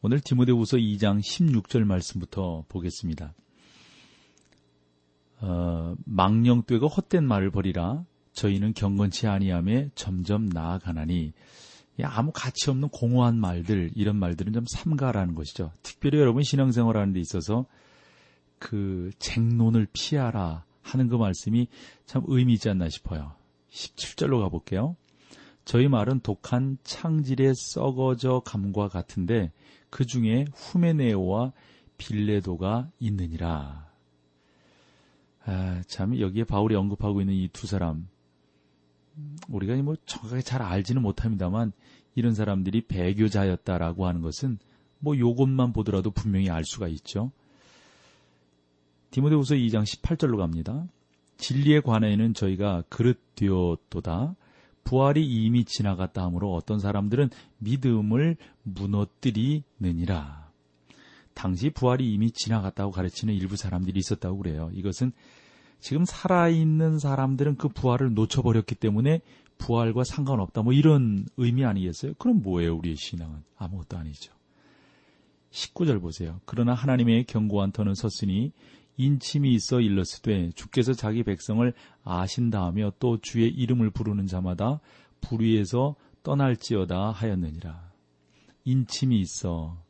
오늘 디모데후서 2장 16절 말씀부터 보겠습니다. 어, 망령되고 헛된 말을 버리라. 저희는 경건치 아니함에 점점 나아가나니 아무 가치 없는 공허한 말들 이런 말들은 좀 삼가라는 것이죠. 특별히 여러분 신앙생활하는 데 있어서 그 쟁론을 피하라 하는 그 말씀이 참 의미 있지 않나 싶어요. 17절로 가볼게요. 저희 말은 독한 창질의 썩어져 감과 같은데 그 중에 후메네오와 빌레도가 있느니라. 아, 참 여기에 바울이 언급하고 있는 이 두 사람 우리가 뭐 정확하게 잘 알지는 못합니다만 이런 사람들이 배교자였다라고 하는 것은 뭐 요것만 보더라도 분명히 알 수가 있죠. 디모데후서 2장 18절로 갑니다. 진리에 관해는 저희가 그릇 되었도다. 부활이 이미 지나갔다 하므로 어떤 사람들은 믿음을 무너뜨리느니라. 당시 부활이 이미 지나갔다고 가르치는 일부 사람들이 있었다고 그래요. 이것은 지금 살아있는 사람들은 그 부활을 놓쳐버렸기 때문에 부활과 상관없다. 뭐 이런 의미 아니겠어요? 그럼 뭐예요, 우리의 신앙은? 아무것도 아니죠. 19절 보세요. 그러나 하나님의 견고한 터는 섰으니 인침이 있어 일렀으되 주께서 자기 백성을 아신다 하며 또 주의 이름을 부르는 자마다 불위에서 떠날지어다 하였느니라. 인침이 있어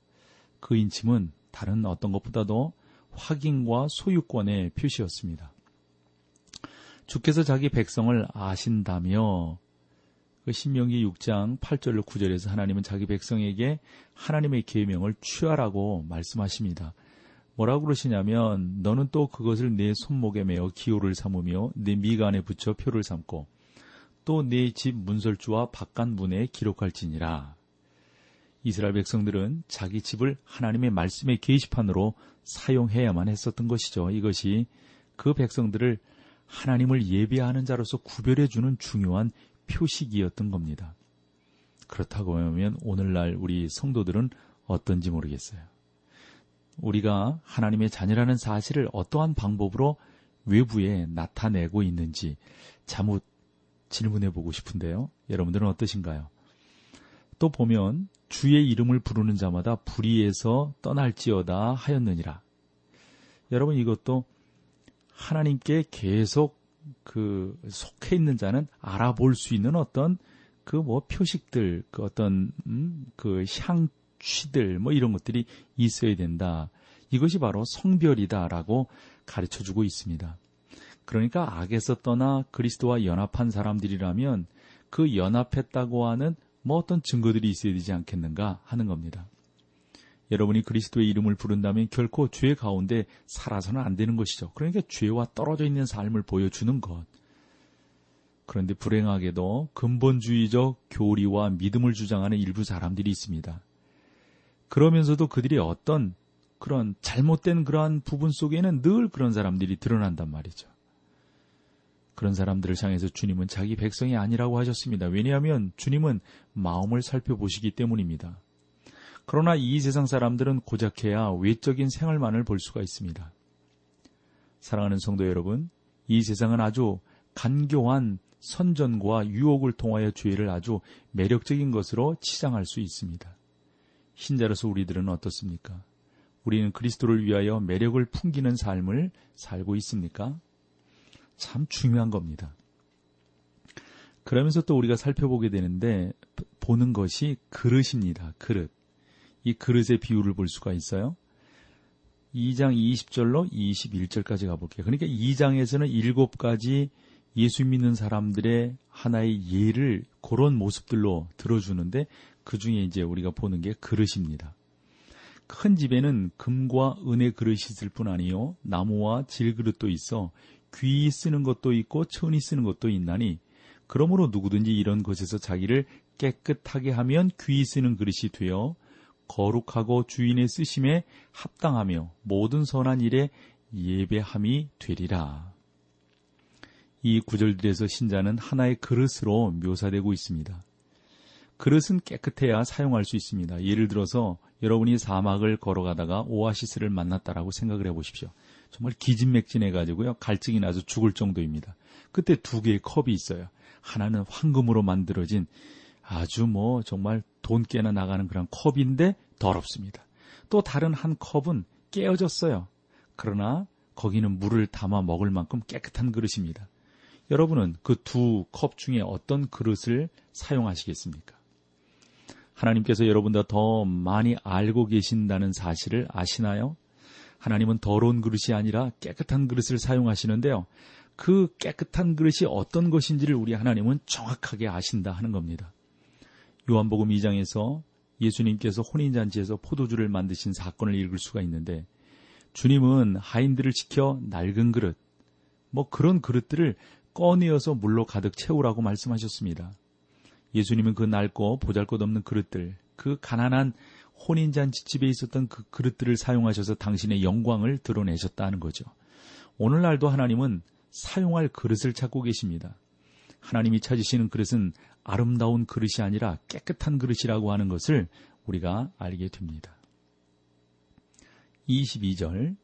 그 인침은 다른 어떤 것보다도 확인과 소유권의 표시였습니다. 주께서 자기 백성을 아신다며 그 신명기 6장 8절로 9절에서 하나님은 자기 백성에게 하나님의 계명을 취하라고 말씀하십니다. 뭐라고 그러시냐면 너는 또 그것을 내 손목에 매어 기호를 삼으며 내 미간에 붙여 표를 삼고 또 내 집 문설주와 바깥 문에 기록할지니라. 이스라엘 백성들은 자기 집을 하나님의 말씀의 게시판으로 사용해야만 했었던 것이죠. 이것이 그 백성들을 하나님을 예배하는 자로서 구별해주는 중요한 표식이었던 겁니다. 그렇다고 하면 오늘날 우리 성도들은 어떤지 모르겠어요. 우리가 하나님의 자녀라는 사실을 어떠한 방법으로 외부에 나타내고 있는지 자못 질문해 보고 싶은데요. 여러분들은 어떠신가요? 또 보면 주의 이름을 부르는 자마다 불의에서 떠날지어다 하였느니라. 여러분 이것도 하나님께 계속 그 속해 있는 자는 알아볼 수 있는 어떤 그 뭐 표식들, 그 어떤 음, 그 향 취들 뭐 이런 것들이 있어야 된다. 이것이 바로 성별이다라고 가르쳐 주고 있습니다. 그러니까 악에서 떠나 그리스도와 연합한 사람들이라면 그 연합했다고 하는 뭐 어떤 증거들이 있어야 되지 않겠는가 하는 겁니다. 여러분이 그리스도의 이름을 부른다면 결코 죄 가운데 살아서는 안 되는 것이죠. 그러니까 죄와 떨어져 있는 삶을 보여주는 것. 그런데 불행하게도 근본주의적 교리와 믿음을 주장하는 일부 사람들이 있습니다. 그러면서도 그들이 어떤 그런 잘못된 그러한 부분 속에는 늘 그런 사람들이 드러난단 말이죠. 그런 사람들을 향해서 주님은 자기 백성이 아니라고 하셨습니다. 왜냐하면 주님은 마음을 살펴보시기 때문입니다. 그러나 이 세상 사람들은 고작해야 외적인 생활만을 볼 수가 있습니다. 사랑하는 성도 여러분, 이 세상은 아주 간교한 선전과 유혹을 통하여 죄를 아주 매력적인 것으로 치장할 수 있습니다. 신자로서 우리들은 어떻습니까? 우리는 그리스도를 위하여 매력을 풍기는 삶을 살고 있습니까? 참 중요한 겁니다. 그러면서 또 우리가 살펴보게 되는데 보는 것이 그릇입니다. 그릇. 이 그릇의 비율을 볼 수가 있어요. 2장 20절로 21절까지 가볼게요. 그러니까 2장에서는 일곱 가지 예수 믿는 사람들의 하나의 예를 그런 모습들로 들어주는데 그 중에 이제 우리가 보는 게 그릇입니다. 큰 집에는 금과 은의 그릇이 있을 뿐 아니요 나무와 질그릇도 있어 귀 쓰는 것도 있고 천이 쓰는 것도 있나니 그러므로 누구든지 이런 것에서 자기를 깨끗하게 하면 귀 쓰는 그릇이 되어 거룩하고 주인의 쓰심에 합당하며 모든 선한 일에 예배함이 되리라. 이 구절들에서 신자는 하나의 그릇으로 묘사되고 있습니다. 그릇은 깨끗해야 사용할 수 있습니다. 예를 들어서 여러분이 사막을 걸어가다가 오아시스를 만났다라고 생각을 해보십시오. 정말 기진맥진해가지고요. 갈증이 나서 죽을 정도입니다. 그때 두 개의 컵이 있어요. 하나는 황금으로 만들어진 아주 뭐 정말 돈 깨나 나가는 그런 컵인데 더럽습니다. 또 다른 한 컵은 깨어졌어요. 그러나 거기는 물을 담아 먹을 만큼 깨끗한 그릇입니다. 여러분은 그 두 컵 중에 어떤 그릇을 사용하시겠습니까? 하나님께서 여러분보다 더 많이 알고 계신다는 사실을 아시나요? 하나님은 더러운 그릇이 아니라 깨끗한 그릇을 사용하시는데요. 그 깨끗한 그릇이 어떤 것인지를 우리 하나님은 정확하게 아신다 하는 겁니다. 요한복음 2장에서 예수님께서 혼인잔치에서 포도주를 만드신 사건을 읽을 수가 있는데 주님은 하인들을 지켜 낡은 그릇, 뭐 그런 그릇들을 꺼내어서 물로 가득 채우라고 말씀하셨습니다. 예수님은 그 낡고 보잘것없는 그릇들, 그 가난한 혼인잔치 집에 있었던 그 그릇들을 사용하셔서 당신의 영광을 드러내셨다는 거죠. 오늘날도 하나님은 사용할 그릇을 찾고 계십니다. 하나님이 찾으시는 그릇은 아름다운 그릇이 아니라 깨끗한 그릇이라고 하는 것을 우리가 알게 됩니다. 22절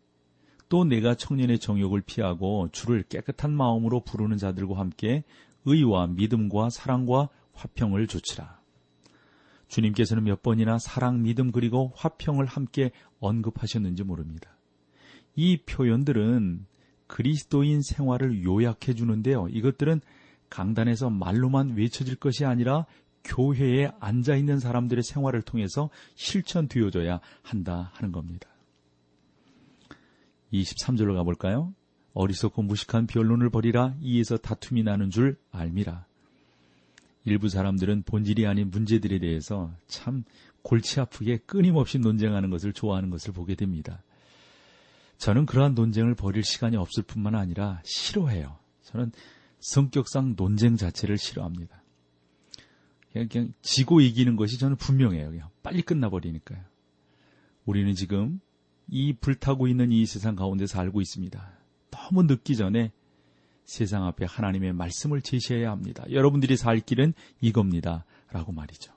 또 내가 청년의 정욕을 피하고 주를 깨끗한 마음으로 부르는 자들과 함께 의와 믿음과 사랑과 화평을 조치라. 주님께서는 몇 번이나 사랑, 믿음 그리고 화평을 함께 언급하셨는지 모릅니다. 이 표현들은 그리스도인 생활을 요약해 주는데요. 이것들은 강단에서 말로만 외쳐질 것이 아니라 교회에 앉아 있는 사람들의 생활을 통해서 실천되어져야 한다 하는 겁니다. 23절로 가볼까요? 어리석고 무식한 변론을 벌이라 이에서 다툼이 나는 줄 알미라. 일부 사람들은 본질이 아닌 문제들에 대해서 참 골치 아프게 끊임없이 논쟁하는 것을 좋아하는 것을 보게 됩니다. 저는 그러한 논쟁을 벌일 시간이 없을 뿐만 아니라 싫어해요. 저는 성격상 논쟁 자체를 싫어합니다. 그냥, 그냥 지고 이기는 것이 저는 분명해요. 그냥 빨리 끝나버리니까요. 우리는 지금 이 불타고 있는 이 세상 가운데 살고 있습니다. 너무 늦기 전에 세상 앞에 하나님의 말씀을 제시해야 합니다. 여러분들이 살 길은 이겁니다. 라고 말이죠.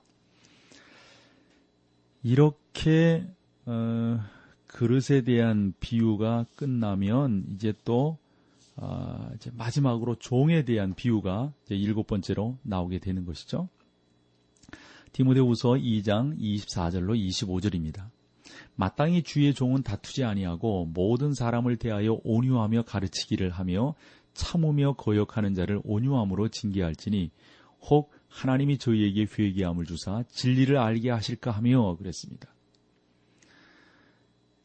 이렇게 어, 그릇에 대한 비유가 끝나면 이제 또 어, 이제 마지막으로 종에 대한 비유가 이제 일곱 번째로 나오게 되는 것이죠. 디모데후서 2장 24절로 25절입니다. 마땅히 주의 종은 다투지 아니하고 모든 사람을 대하여 온유하며 가르치기를 하며 참으며 거역하는 자를 온유함으로 징계할지니 혹 하나님이 저희에게 회개함을 주사 진리를 알게 하실까 하며 그랬습니다.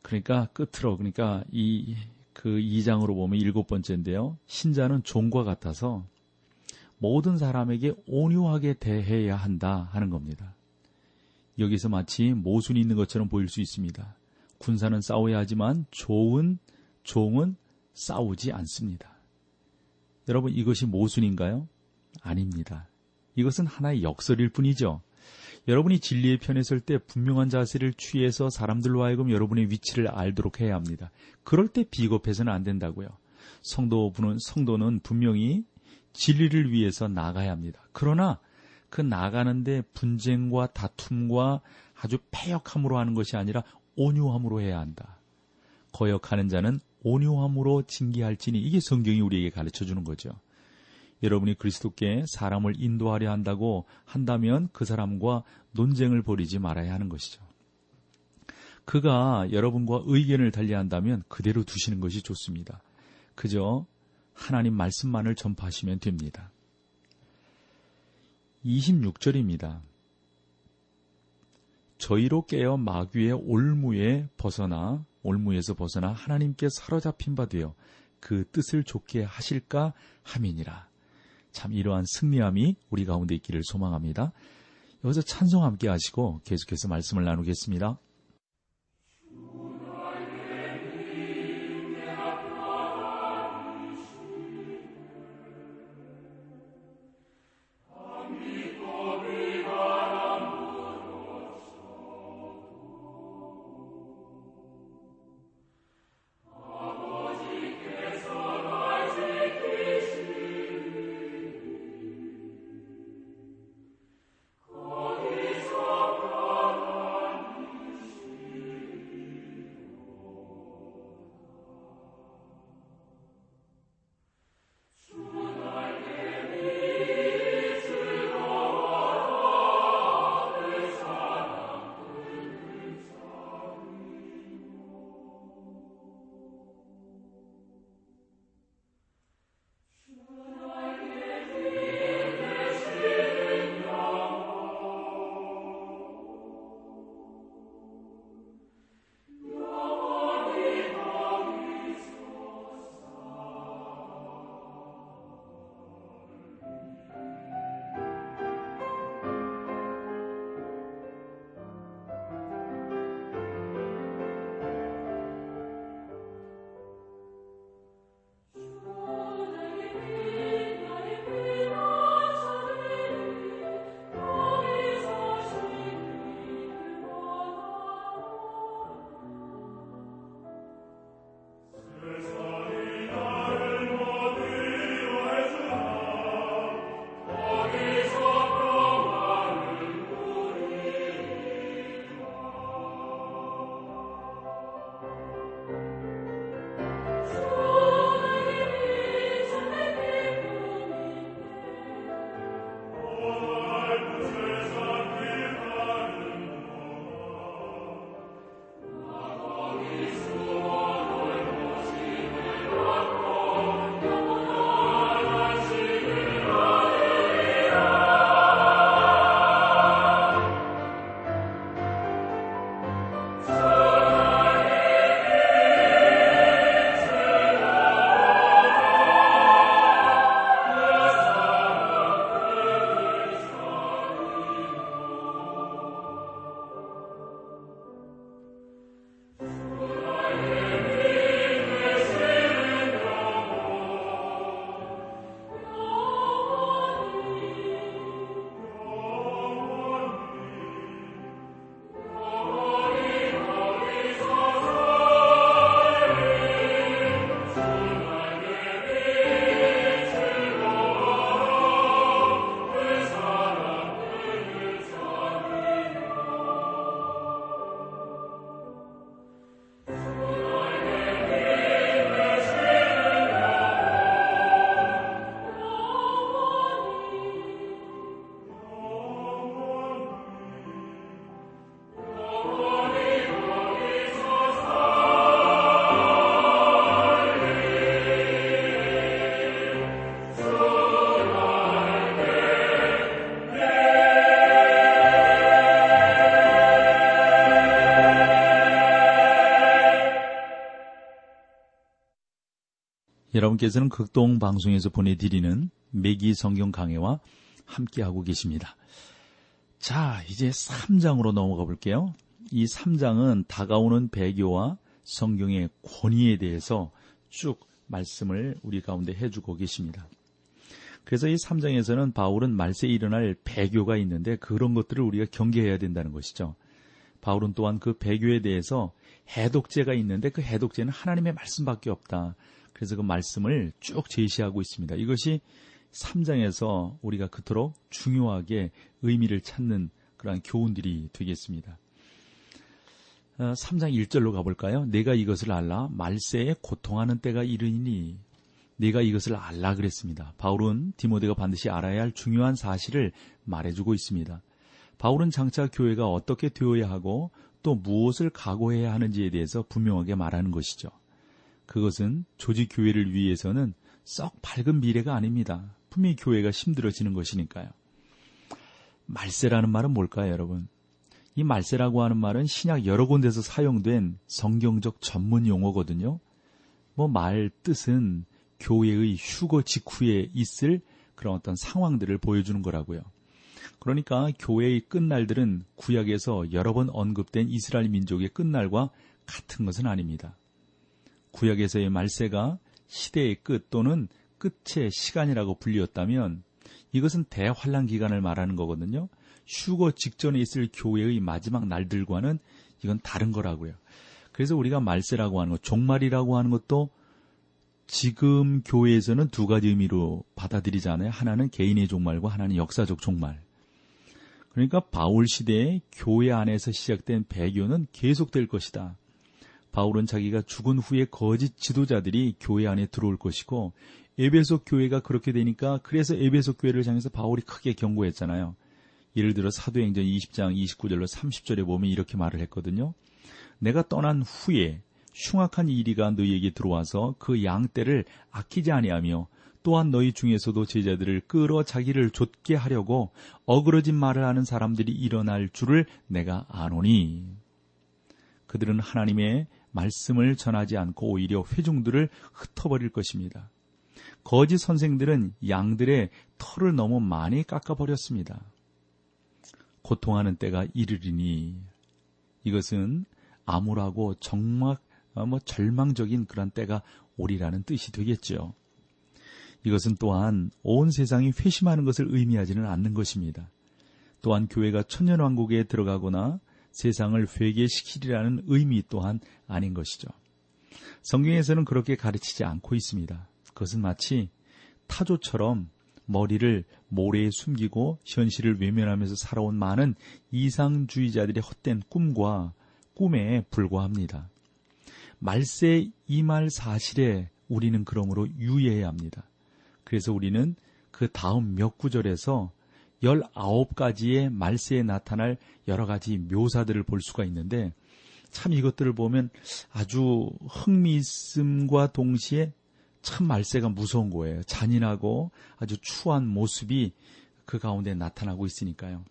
그러니까 끝으로 그러니까 이 그 2장으로 보면 일곱 번째인데요. 신자는 종과 같아서 모든 사람에게 온유하게 대해야 한다 하는 겁니다. 여기서 마치 모순이 있는 것처럼 보일 수 있습니다. 군사는 싸워야 하지만 좋은 종은 싸우지 않습니다. 여러분 이것이 모순인가요? 아닙니다. 이것은 하나의 역설일 뿐이죠. 여러분이 진리의 편에 설 때 분명한 자세를 취해서 사람들로 하여금 여러분의 위치를 알도록 해야 합니다. 그럴 때 비겁해서는 안 된다고요. 성도분은 성도는 분명히 진리를 위해서 나가야 합니다. 그러나 그 나가는데 분쟁과 다툼과 아주 패역함으로 하는 것이 아니라 온유함으로 해야 한다. 거역하는 자는 온유함으로 징계할지니 이게 성경이 우리에게 가르쳐 주는 거죠. 여러분이 그리스도께 사람을 인도하려 한다고 한다면 그 사람과 논쟁을 벌이지 말아야 하는 것이죠. 그가 여러분과 의견을 달리한다면 그대로 두시는 것이 좋습니다. 그저 하나님 말씀만을 전파하시면 됩니다. 26절입니다. 저희로 깨어 마귀의 올무에 벗어나 올무에서 벗어나 하나님께 사로잡힌 바 되어 그 뜻을 좋게 하실까 함이니라. 참 이러한 승리함이 우리 가운데 있기를 소망합니다. 여기서 찬송 함께 하시고 계속해서 말씀을 나누겠습니다. 여러분께서는 극동 방송에서 보내드리는 매기 성경 강해와 함께하고 계십니다. 자, 이제 3장으로 넘어가 볼게요. 이 3장은 다가오는 배교와 성경의 권위에 대해서 쭉 말씀을 우리 가운데 해주고 계십니다. 그래서 이 3장에서는 바울은 말세에 일어날 배교가 있는데 그런 것들을 우리가 경계해야 된다는 것이죠. 바울은 또한 그 배교에 대해서 해독제가 있는데 그 해독제는 하나님의 말씀밖에 없다. 그래서 그 말씀을 쭉 제시하고 있습니다. 이것이 3장에서 우리가 그토록 중요하게 의미를 찾는 그러한 교훈들이 되겠습니다. 3장 어, 1절로 가볼까요? 내가 이것을 알라 말세에 고통하는 때가 이르니 내가 이것을 알라 그랬습니다. 바울은 디모데가 반드시 알아야 할 중요한 사실을 말해주고 있습니다. 바울은 장차 교회가 어떻게 되어야 하고 또 무엇을 각오해야 하는지에 대해서 분명하게 말하는 것이죠. 그것은 조직 교회를 위해서는 썩 밝은 미래가 아닙니다. 분명히 교회가 힘들어지는 것이니까요. 말세라는 말은 뭘까요, 여러분? 이 말세라고 하는 말은 신약 여러 군데서 사용된 성경적 전문 용어거든요. 뭐 말 뜻은 교회의 휴거 직후에 있을 그런 어떤 상황들을 보여주는 거라고요. 그러니까 교회의 끝날들은 구약에서 여러 번 언급된 이스라엘 민족의 끝날과 같은 것은 아닙니다. 구약에서의 말세가 시대의 끝 또는 끝의 시간이라고 불리었다면 이것은 대환란 기간을 말하는 거거든요. 휴거 직전에 있을 교회의 마지막 날들과는 이건 다른 거라고요. 그래서 우리가 말세라고 하는 것, 종말이라고 하는 것도 지금 교회에서는 두 가지 의미로 받아들이잖아요. 하나는 개인의 종말과 하나는 역사적 종말. 그러니까 바울 시대에 교회 안에서 시작된 배교는 계속될 것이다. 바울은 자기가 죽은 후에 거짓 지도자들이 교회 안에 들어올 것이고 에베소 교회가 그렇게 되니까 그래서 에베소 교회를 향해서 바울이 크게 경고했잖아요. 예를 들어 사도행전 20장 29절로 30절에 보면 이렇게 말을 했거든요. 내가 떠난 후에 흉악한 이리가 너희에게 들어와서 그 양떼를 아끼지 아니하며 또한 너희 중에서도 제자들을 끌어 자기를 좇게 하려고 어그러진 말을 하는 사람들이 일어날 줄을 내가 아노니 그들은 하나님의 말씀을 전하지 않고 오히려 회중들을 흩어버릴 것입니다. 거짓 선생들은 양들의 털을 너무 많이 깎아버렸습니다. 고통하는 때가 이르리니 이것은 암울하고 정말 뭐 절망적인 그런 때가 오리라는 뜻이 되겠죠. 이것은 또한 온 세상이 회심하는 것을 의미하지는 않는 것입니다. 또한 교회가 천년왕국에 들어가거나 세상을 회개시키리라는 의미 또한 아닌 것이죠. 성경에서는 그렇게 가르치지 않고 있습니다. 그것은 마치 타조처럼 머리를 모래에 숨기고 현실을 외면하면서 살아온 많은 이상주의자들의 헛된 꿈과 꿈에 불과합니다. 말세 이 말 사실에 우리는 그러므로 유의해야 합니다. 그래서 우리는 그 다음 몇 구절에서 19가지의 말세에 나타날 여러 가지 묘사들을 볼 수가 있는데 참 이것들을 보면 아주 흥미있음과 동시에 참 말세가 무서운 거예요. 잔인하고 아주 추한 모습이 그 가운데 나타나고 있으니까요.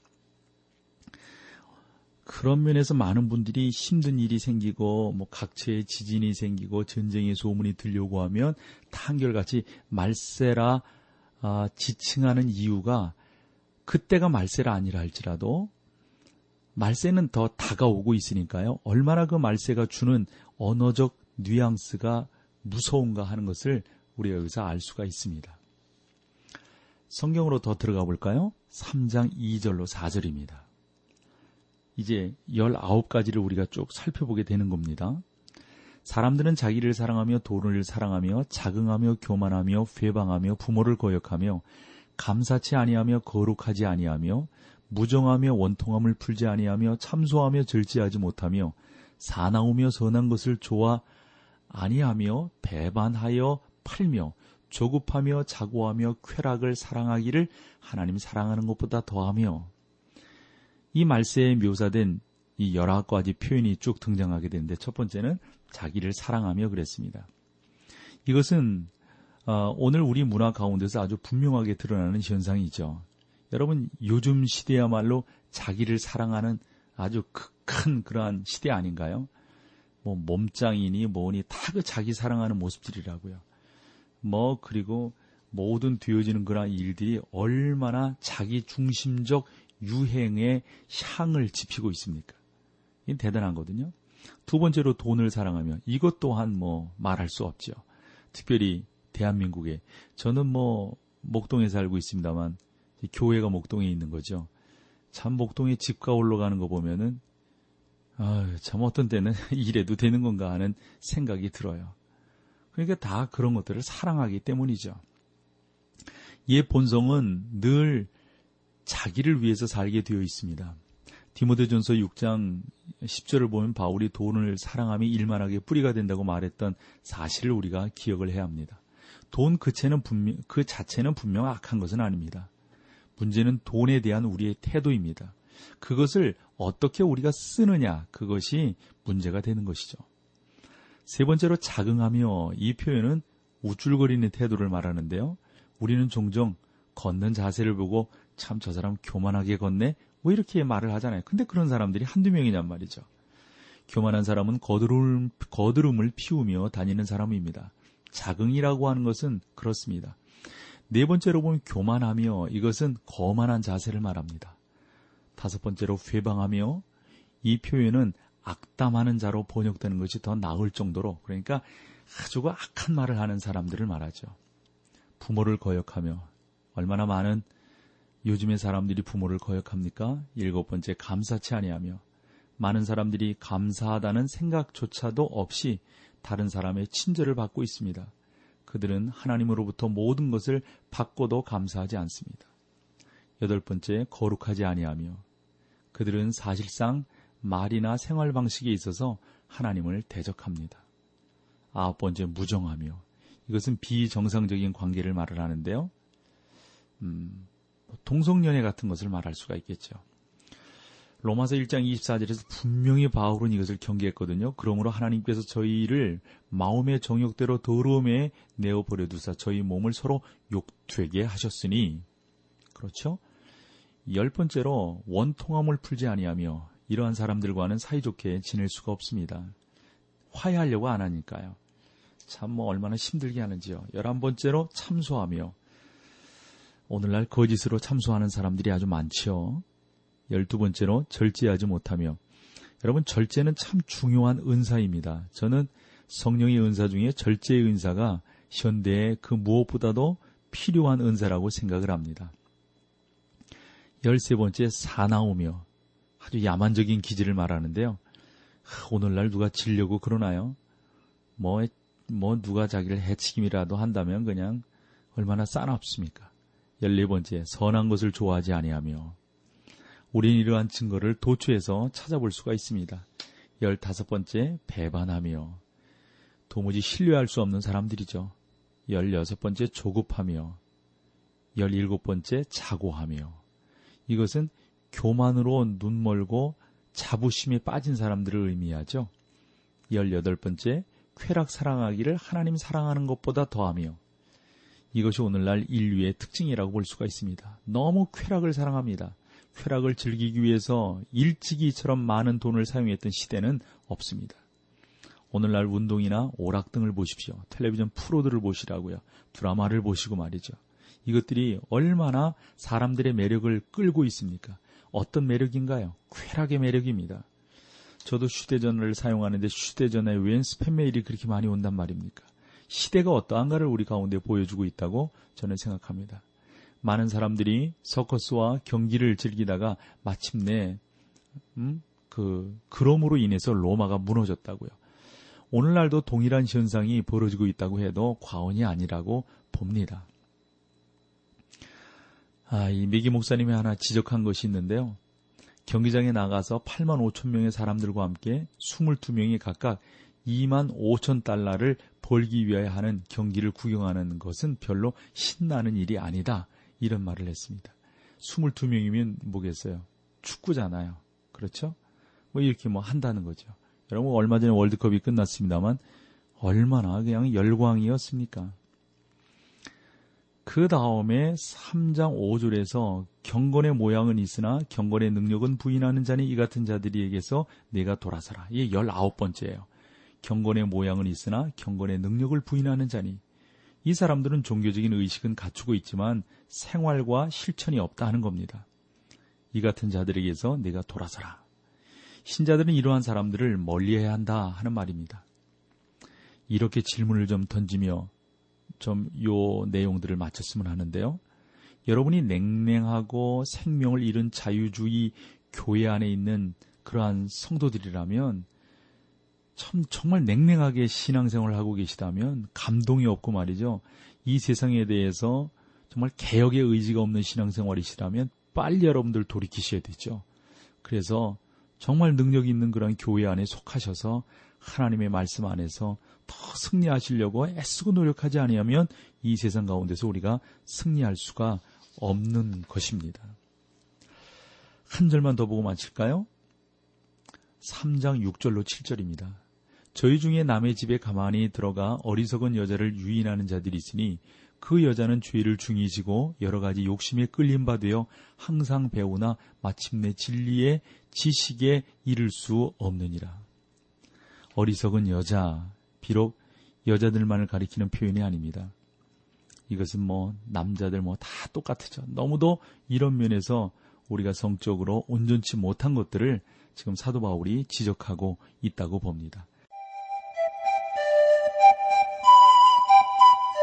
그런 면에서 많은 분들이 힘든 일이 생기고 뭐 각처에 지진이 생기고 전쟁의 소문이 들려고 하면 다 한결같이 말세라 아, 지칭하는 이유가 그때가 말세가 아니라 할지라도 말세는 더 다가오고 있으니까요. 얼마나 그 말세가 주는 언어적 뉘앙스가 무서운가 하는 것을 우리가 여기서 알 수가 있습니다. 성경으로 더 들어가 볼까요? 3장 2절로 4절입니다. 이제 19가지를 우리가 쭉 살펴보게 되는 겁니다. 사람들은 자기를 사랑하며 돈을 사랑하며 자긍하며 교만하며 회방하며 부모를 거역하며 감사치 아니하며 거룩하지 아니하며 무정하며 원통함을 풀지 아니하며 참소하며 절제하지 못하며 사나우며 선한 것을 좋아 아니하며 배반하여 팔며 조급하며 자고하며 쾌락을 사랑하기를 하나님 사랑하는 것보다 더하며 이 말세에 묘사된 이 열아홉 가지 표현이 쭉 등장하게 되는데 첫 번째는 자기를 사랑하며 그랬습니다. 이것은 어, 오늘 우리 문화 가운데서 아주 분명하게 드러나는 현상이죠. 여러분 요즘 시대야말로 자기를 사랑하는 아주 큰 그러한 시대 아닌가요? 뭐 몸짱이니 뭐니 다 그 자기 사랑하는 모습들이라고요. 뭐 그리고 모든 되어지는 그런 일들이 얼마나 자기 중심적 유행의 향을 지피고 있습니까? 이 대단한 거거든요. 두 번째로 돈을 사랑하며 이것 또한 뭐 말할 수 없죠. 특별히 대한민국에 저는 뭐 목동에 살고 있습니다만 교회가 목동에 있는 거죠. 참 목동에 집가 올라가는 거 보면은 아, 참 어떤 때는 이래도 되는 건가 하는 생각이 들어요. 그러니까 다 그런 것들을 사랑하기 때문이죠. 이 본성은 늘 자기를 위해서 살게 되어 있습니다. 디모데전서 6장 10절을 보면 바울이 돈을 사랑함이 일만하게 뿌리가 된다고 말했던 사실을 우리가 기억을 해야 합니다. 돈 그체는 분명, 그 자체는 분명 악한 것은 아닙니다. 문제는 돈에 대한 우리의 태도입니다. 그것을 어떻게 우리가 쓰느냐, 그것이 문제가 되는 것이죠. 세 번째로 자긍하며 이 표현은 우쭐거리는 태도를 말하는데요. 우리는 종종 걷는 자세를 보고 참 저 사람 교만하게 걷네? 뭐 이렇게 말을 하잖아요. 근데 그런 사람들이 한두 명이냔 말이죠. 교만한 사람은 거드름, 거드름을 피우며 다니는 사람입니다. 자긍이라고 하는 것은 그렇습니다. 네 번째로 보면 교만하며 이것은 거만한 자세를 말합니다. 다섯 번째로 회방하며 이 표현은 악담하는 자로 번역되는 것이 더 나을 정도로 그러니까 아주 악한 말을 하는 사람들을 말하죠. 부모를 거역하며 얼마나 많은 요즘의 사람들이 부모를 거역합니까? 일곱 번째 감사치 아니하며 많은 사람들이 감사하다는 생각조차도 없이 다른 사람의 친절을 받고 있습니다. 그들은 하나님으로부터 모든 것을 받고도 감사하지 않습니다. 여덟 번째 거룩하지 아니하며 그들은 사실상 말이나 생활 방식에 있어서 하나님을 대적합니다. 아홉 번째 무정하며 이것은 비정상적인 관계를 말을 하는데요. 음, 동성연애 같은 것을 말할 수가 있겠죠. 로마서 1장 24절에서 분명히 바울은 이것을 경계했거든요. 그러므로 하나님께서 저희를 마음의 정욕대로 더러움에 내어 버려 두사 저희 몸을 서로 욕되게 하셨으니 그렇죠? 열 번째로 원통함을 풀지 아니하며 이러한 사람들과는 사이좋게 지낼 수가 없습니다. 화해하려고 안 하니까요. 참 뭐 얼마나 힘들게 하는지요. 열한 번째로 참소하며 오늘날 거짓으로 참소하는 사람들이 아주 많지요. 열두 번째로 절제하지 못하며 여러분 절제는 참 중요한 은사입니다. 저는 성령의 은사 중에 절제의 은사가 현대의 그 무엇보다도 필요한 은사라고 생각을 합니다. 열세 번째 사나우며 아주 야만적인 기질을 말하는데요. 오늘날 누가 질려고 그러나요? 뭐, 뭐 누가 자기를 해치김이라도 한다면 그냥 얼마나 싸납습니까? 열네 번째, 선한 것을 좋아하지 아니하며 우리는 이러한 증거를 도처에서 찾아볼 수가 있습니다. 열다섯 번째, 배반하며 도무지 신뢰할 수 없는 사람들이죠. 열여섯 번째, 조급하며 열일곱 번째, 자고하며 이것은 교만으로 눈 멀고 자부심에 빠진 사람들을 의미하죠. 열여덟 번째, 쾌락 사랑하기를 하나님 사랑하는 것보다 더하며 이것이 오늘날 인류의 특징이라고 볼 수가 있습니다. 너무 쾌락을 사랑합니다. 쾌락을 즐기기 위해서 일찍이처럼 많은 돈을 사용했던 시대는 없습니다. 오늘날 운동이나 오락 등을 보십시오. 텔레비전 프로들을 보시라고요. 드라마를 보시고 말이죠. 이것들이 얼마나 사람들의 매력을 끌고 있습니까? 어떤 매력인가요? 쾌락의 매력입니다. 저도 휴대전화를 사용하는데 휴대전화에 웬 스팸 메일이 그렇게 많이 온단 말입니까? 시대가 어떠한가를 우리 가운데 보여주고 있다고 저는 생각합니다. 많은 사람들이 서커스와 경기를 즐기다가 마침내 음, 그 그럼으로 인해서 로마가 무너졌다고요. 오늘날도 동일한 현상이 벌어지고 있다고 해도 과언이 아니라고 봅니다. 아, 이 미기 목사님이 하나 지적한 것이 있는데요. 경기장에 나가서 8만 5천 명의 사람들과 함께 22명이 각각 2만 5천 달러를 벌기 위하여 하는 경기를 구경하는 것은 별로 신나는 일이 아니다. 이런 말을 했습니다. 22명이면 뭐겠어요? 축구잖아요. 그렇죠? 뭐 이렇게 뭐 한다는 거죠. 여러분 얼마 전에 월드컵이 끝났습니다만 얼마나 그냥 열광이었습니까? 그 다음에 3장 5절에서 경건의 모양은 있으나 경건의 능력은 부인하는 자니 이 같은 자들이에게서 내가 돌아서라. 이게 19번째예요. 경건의 모양은 있으나 경건의 능력을 부인하는 자니 이 사람들은 종교적인 의식은 갖추고 있지만 생활과 실천이 없다 하는 겁니다. 이 같은 자들에게서 내가 돌아서라. 신자들은 이러한 사람들을 멀리해야 한다 하는 말입니다. 이렇게 질문을 좀 던지며 좀 요 내용들을 마쳤으면 하는데요. 여러분이 냉랭하고 생명을 잃은 자유주의 교회 안에 있는 그러한 성도들이라면 참 정말 냉랭하게 신앙생활을 하고 계시다면 감동이 없고 말이죠. 이 세상에 대해서 정말 개혁의 의지가 없는 신앙생활이시라면 빨리 여러분들 돌이키셔야 되죠. 그래서 정말 능력 있는 그런 교회 안에 속하셔서 하나님의 말씀 안에서 더 승리하시려고 애쓰고 노력하지 아니하면 이 세상 가운데서 우리가 승리할 수가 없는 것입니다. 한 절만 더 보고 마칠까요? 3장 6절로 7절입니다. 저희 중에 남의 집에 가만히 들어가 어리석은 여자를 유인하는 자들이 있으니 그 여자는 죄를 중히 지고 여러 가지 욕심에 끌림 바 되어 항상 배우나 마침내 진리의 지식에 이를 수 없느니라. 어리석은 여자, 비록 여자들만을 가리키는 표현이 아닙니다. 이것은 뭐 남자들 뭐 다 똑같죠. 너무도 이런 면에서 우리가 성적으로 온전치 못한 것들을 지금 사도 바울이 지적하고 있다고 봅니다.